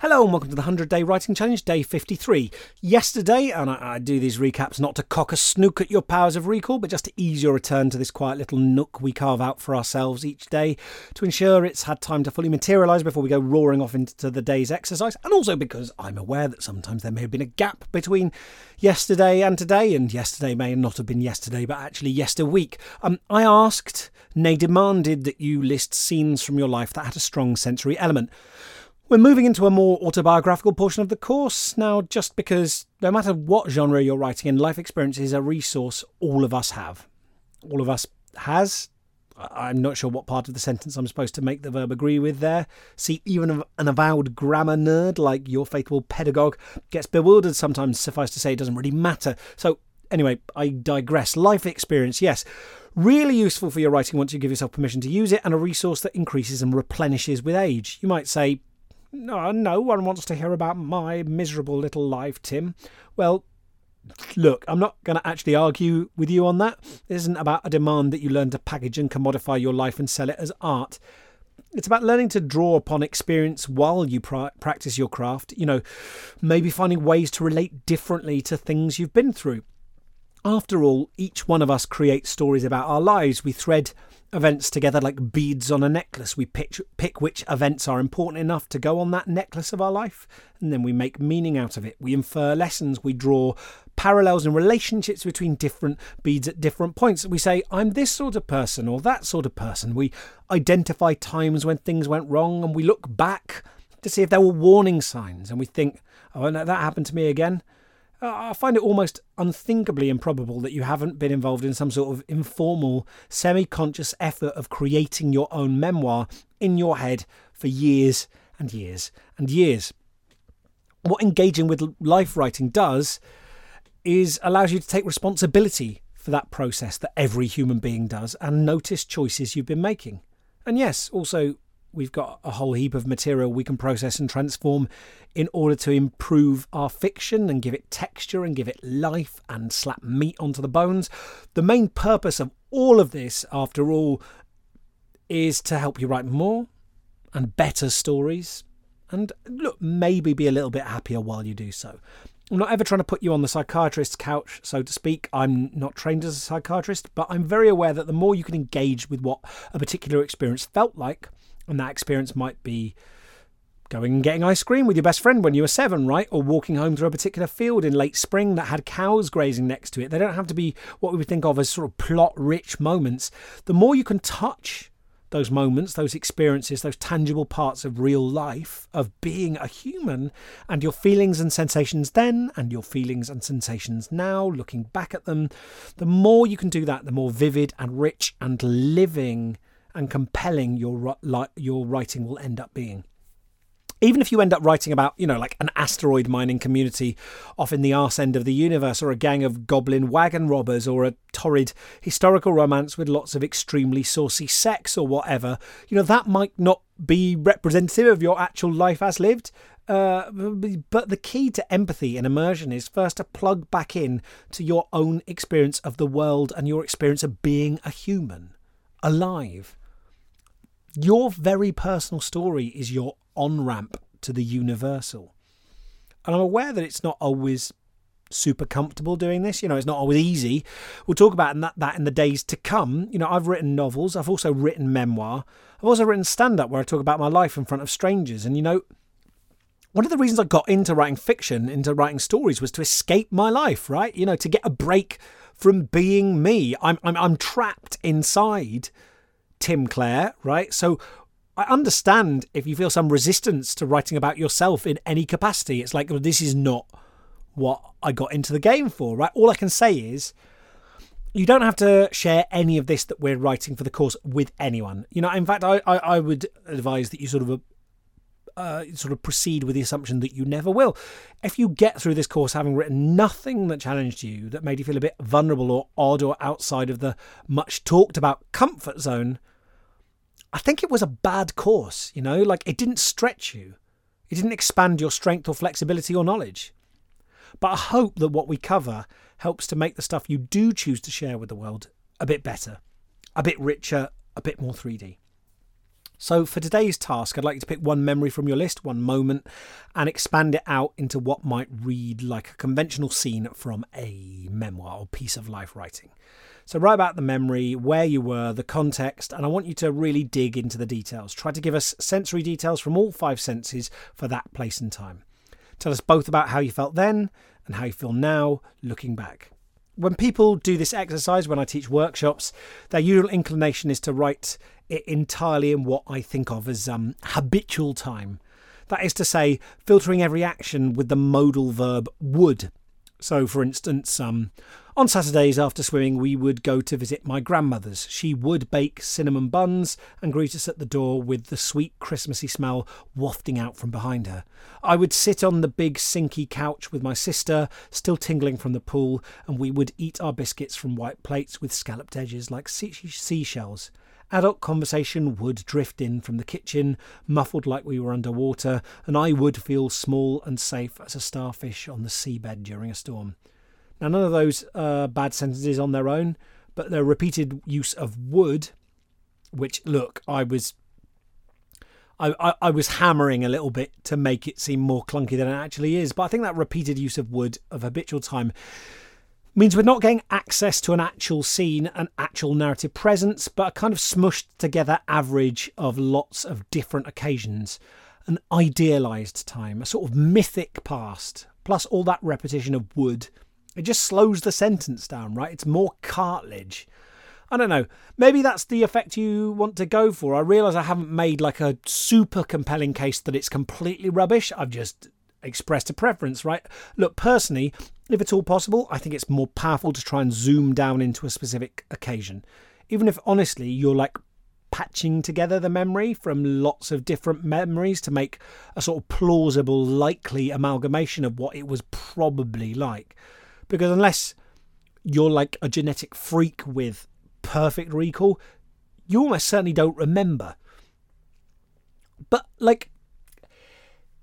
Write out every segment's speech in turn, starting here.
Hello and welcome to the 100 Day Writing Challenge, day 53. Yesterday, and I, I, do these recaps not to cock a snook at your powers of recall, but just to ease your return to this quiet little nook we carve out for ourselves each day to ensure it's had time to fully materialise before we go roaring off into the day's exercise, and also because I'm aware that sometimes there may have been a gap between yesterday and today, and yesterday may not have been yesterday, but actually yesterweek. Um, I asked, nay demanded, that you list scenes from your life that had a strong sensory element. We're moving into a more autobiographical portion of the course now, just because no matter what genre you're writing in, life experience is a resource all of us have. All of us has. I'm not sure what part of the sentence I'm supposed to make the verb agree with there. See, even an avowed grammar nerd like your faithful pedagogue gets bewildered sometimes, suffice to say, it doesn't really matter. So, anyway, I digress. Life experience, yes. Really useful for your writing once you give yourself permission to use it, and a resource that increases and replenishes with age. You might say, no, uh, no one wants to hear about my miserable little life, Tim. Well, look, I'm not going to actually argue with you on that. It isn't about a demand that you learn to package and commodify your life and sell it as art. It's about learning to draw upon experience while you pra- practice your craft. You know, maybe finding ways to relate differently to things you've been through. After all, each one of us creates stories about our lives. We thread events together like beads on a necklace. We pick, pick which events are important enough to go on that necklace of our life, and then we make meaning out of it. We infer lessons, we draw parallels and relationships between different beads at different points. We say, I'm this sort of person or that sort of person. We identify times when things went wrong and we look back to see if there were warning signs and we think, oh, no, that happened to me again. I find it almost unthinkably improbable that you haven't been involved in some sort of informal, semi conscious effort of creating your own memoir in your head for years and years and years. What engaging with life writing does is allows you to take responsibility for that process that every human being does and notice choices you've been making. And yes, also we've got a whole heap of material we can process and transform in order to improve our fiction and give it texture and give it life and slap meat onto the bones. The main purpose of all of this, after all, is to help you write more and better stories and look, maybe be a little bit happier while you do so. I'm not ever trying to put you on the psychiatrist's couch, so to speak. I'm not trained as a psychiatrist, but I'm very aware that the more you can engage with what a particular experience felt like, and that experience might be going and getting ice cream with your best friend when you were seven, right? Or walking home through a particular field in late spring that had cows grazing next to it. They don't have to be what we would think of as sort of plot rich moments. The more you can touch those moments, those experiences, those tangible parts of real life, of being a human, and your feelings and sensations then, and your feelings and sensations now, looking back at them, the more you can do that, the more vivid and rich and living and compelling your your writing will end up being even if you end up writing about, you know, like an asteroid mining community off in the arse end of the universe, or a gang of goblin wagon robbers, or a torrid historical romance with lots of extremely saucy sex, or whatever, you know, that might not be representative of your actual life as lived. Uh, but the key to empathy and immersion is first to plug back in to your own experience of the world and your experience of being a human, alive. Your very personal story is your on ramp to the universal. And I'm aware that it's not always super comfortable doing this. You know, it's not always easy. We'll talk about that, that in the days to come. You know, I've written novels, I've also written memoir, I've also written stand up where I talk about my life in front of strangers. And, you know, one of the reasons I got into writing fiction, into writing stories, was to escape my life, right? You know, to get a break from being me. I'm, I'm, I'm trapped inside Tim Clare, right? So I understand if you feel some resistance to writing about yourself in any capacity. It's like, well, this is not what I got into the game for, right? All I can say is you don't have to share any of this that we're writing for the course with anyone. You know, in fact, I, I, I would advise that you sort of uh, sort of proceed with the assumption that you never will. If you get through this course having written nothing that challenged you, that made you feel a bit vulnerable or odd or outside of the much talked about comfort zone, I think it was a bad course, you know, like it didn't stretch you. It didn't expand your strength or flexibility or knowledge. But I hope that what we cover helps to make the stuff you do choose to share with the world a bit better, a bit richer, a bit more 3D. So, for today's task, I'd like you to pick one memory from your list, one moment, and expand it out into what might read like a conventional scene from a memoir or piece of life writing. So, write about the memory, where you were, the context, and I want you to really dig into the details. Try to give us sensory details from all five senses for that place and time. Tell us both about how you felt then and how you feel now looking back when people do this exercise, when I teach workshops, their usual inclination is to write it entirely in what I think of as um, habitual time. That is to say, filtering every action with the modal verb would. So, for instance, um, on Saturdays after swimming, we would go to visit my grandmother's. She would bake cinnamon buns and greet us at the door with the sweet Christmassy smell wafting out from behind her. I would sit on the big sinky couch with my sister, still tingling from the pool, and we would eat our biscuits from white plates with scalloped edges like sea- seashells. Adult conversation would drift in from the kitchen, muffled like we were underwater, and I would feel small and safe as a starfish on the seabed during a storm. Now, none of those uh, bad sentences on their own, but the repeated use of would, which, look, I was. I, I, I was hammering a little bit to make it seem more clunky than it actually is, but I think that repeated use of would of habitual time means we're not getting access to an actual scene, an actual narrative presence, but a kind of smushed together average of lots of different occasions, an idealised time, a sort of mythic past, plus all that repetition of would. It just slows the sentence down, right? It's more cartilage. I don't know. Maybe that's the effect you want to go for. I realise I haven't made like a super compelling case that it's completely rubbish. I've just expressed a preference, right? Look, personally, if it's all possible, I think it's more powerful to try and zoom down into a specific occasion. Even if honestly you're like patching together the memory from lots of different memories to make a sort of plausible, likely amalgamation of what it was probably like. Because unless you're like a genetic freak with perfect recall, you almost certainly don't remember. But like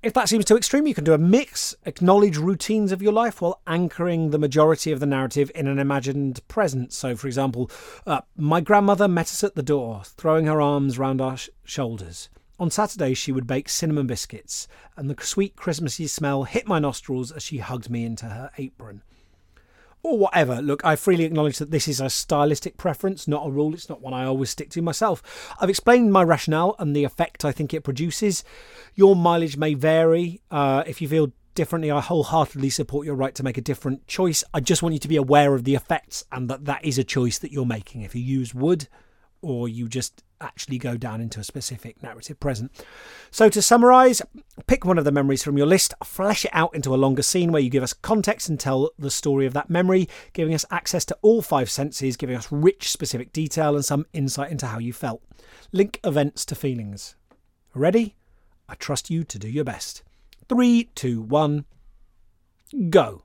if that seems too extreme, you can do a mix, acknowledge routines of your life while anchoring the majority of the narrative in an imagined present. So, for example, uh, my grandmother met us at the door, throwing her arms round our sh- shoulders. On Saturdays, she would bake cinnamon biscuits, and the sweet Christmassy smell hit my nostrils as she hugged me into her apron or whatever. Look, I freely acknowledge that this is a stylistic preference, not a rule. It's not one I always stick to myself. I've explained my rationale and the effect I think it produces. Your mileage may vary. Uh, if you feel differently, I wholeheartedly support your right to make a different choice. I just want you to be aware of the effects and that that is a choice that you're making. If you use would, or you just actually go down into a specific narrative present. So, to summarize, pick one of the memories from your list, flesh it out into a longer scene where you give us context and tell the story of that memory, giving us access to all five senses, giving us rich, specific detail and some insight into how you felt. Link events to feelings. Ready? I trust you to do your best. Three, two, one, go.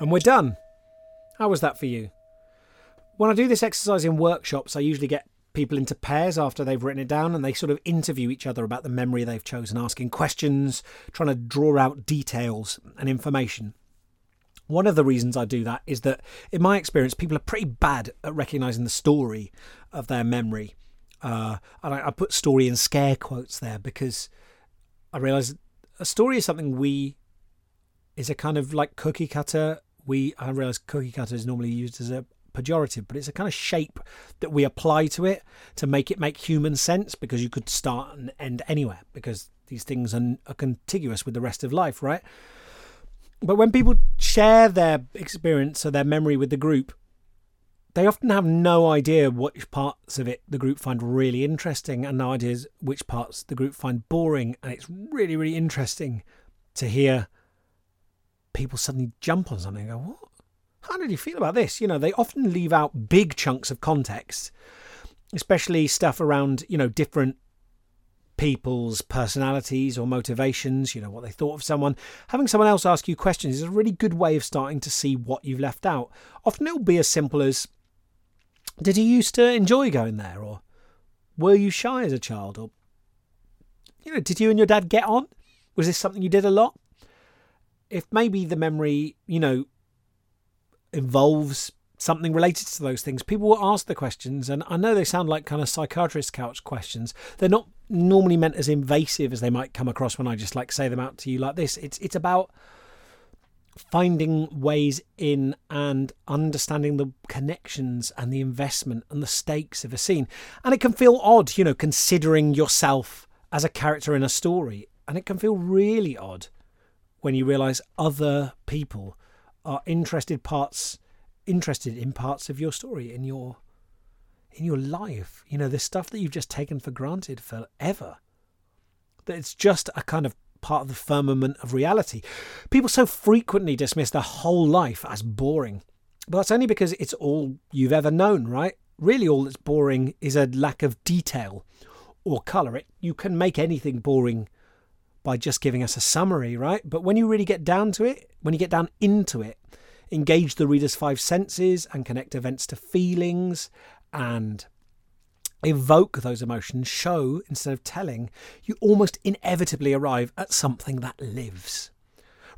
And we're done. How was that for you? When I do this exercise in workshops, I usually get people into pairs after they've written it down and they sort of interview each other about the memory they've chosen, asking questions, trying to draw out details and information. One of the reasons I do that is that, in my experience, people are pretty bad at recognizing the story of their memory. Uh, and I, I put story in scare quotes there because I realize a story is something we is a kind of like cookie cutter. We I realize cookie cutter is normally used as a pejorative, but it's a kind of shape that we apply to it to make it make human sense because you could start and end anywhere because these things are, are contiguous with the rest of life, right? But when people share their experience or their memory with the group, they often have no idea which parts of it the group find really interesting and no ideas which parts the group find boring. And it's really, really interesting to hear people suddenly jump on something and go, What? How did you feel about this? You know, they often leave out big chunks of context, especially stuff around, you know, different people's personalities or motivations, you know, what they thought of someone. Having someone else ask you questions is a really good way of starting to see what you've left out. Often it'll be as simple as Did you used to enjoy going there? Or were you shy as a child? Or, you know, did you and your dad get on? Was this something you did a lot? If maybe the memory, you know, involves something related to those things, people will ask the questions. And I know they sound like kind of psychiatrist couch questions. They're not normally meant as invasive as they might come across when I just like say them out to you like this. It's it's about finding ways in and understanding the connections and the investment and the stakes of a scene. And it can feel odd, you know, considering yourself as a character in a story. And it can feel really odd when you realize other people are interested parts interested in parts of your story in your in your life. You know the stuff that you've just taken for granted forever. That it's just a kind of part of the firmament of reality. People so frequently dismiss their whole life as boring. But that's only because it's all you've ever known right? Really all that's boring is a lack of detail or color. It you can make anything boring by just giving us a summary, right? But when you really get down to it, when you get down into it, engage the reader's five senses and connect events to feelings and evoke those emotions, show instead of telling, you almost inevitably arrive at something that lives.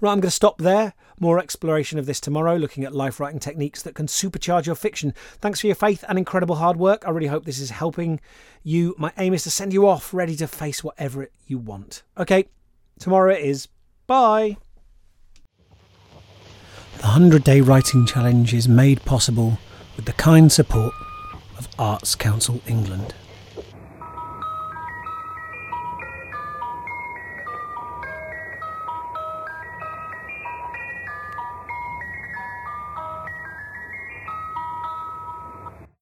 Right, I'm going to stop there. More exploration of this tomorrow, looking at life writing techniques that can supercharge your fiction. Thanks for your faith and incredible hard work. I really hope this is helping you. My aim is to send you off ready to face whatever you want. Okay, Tomorrow it is. Bye. The 100 Day Writing Challenge is made possible with the kind support of Arts Council England.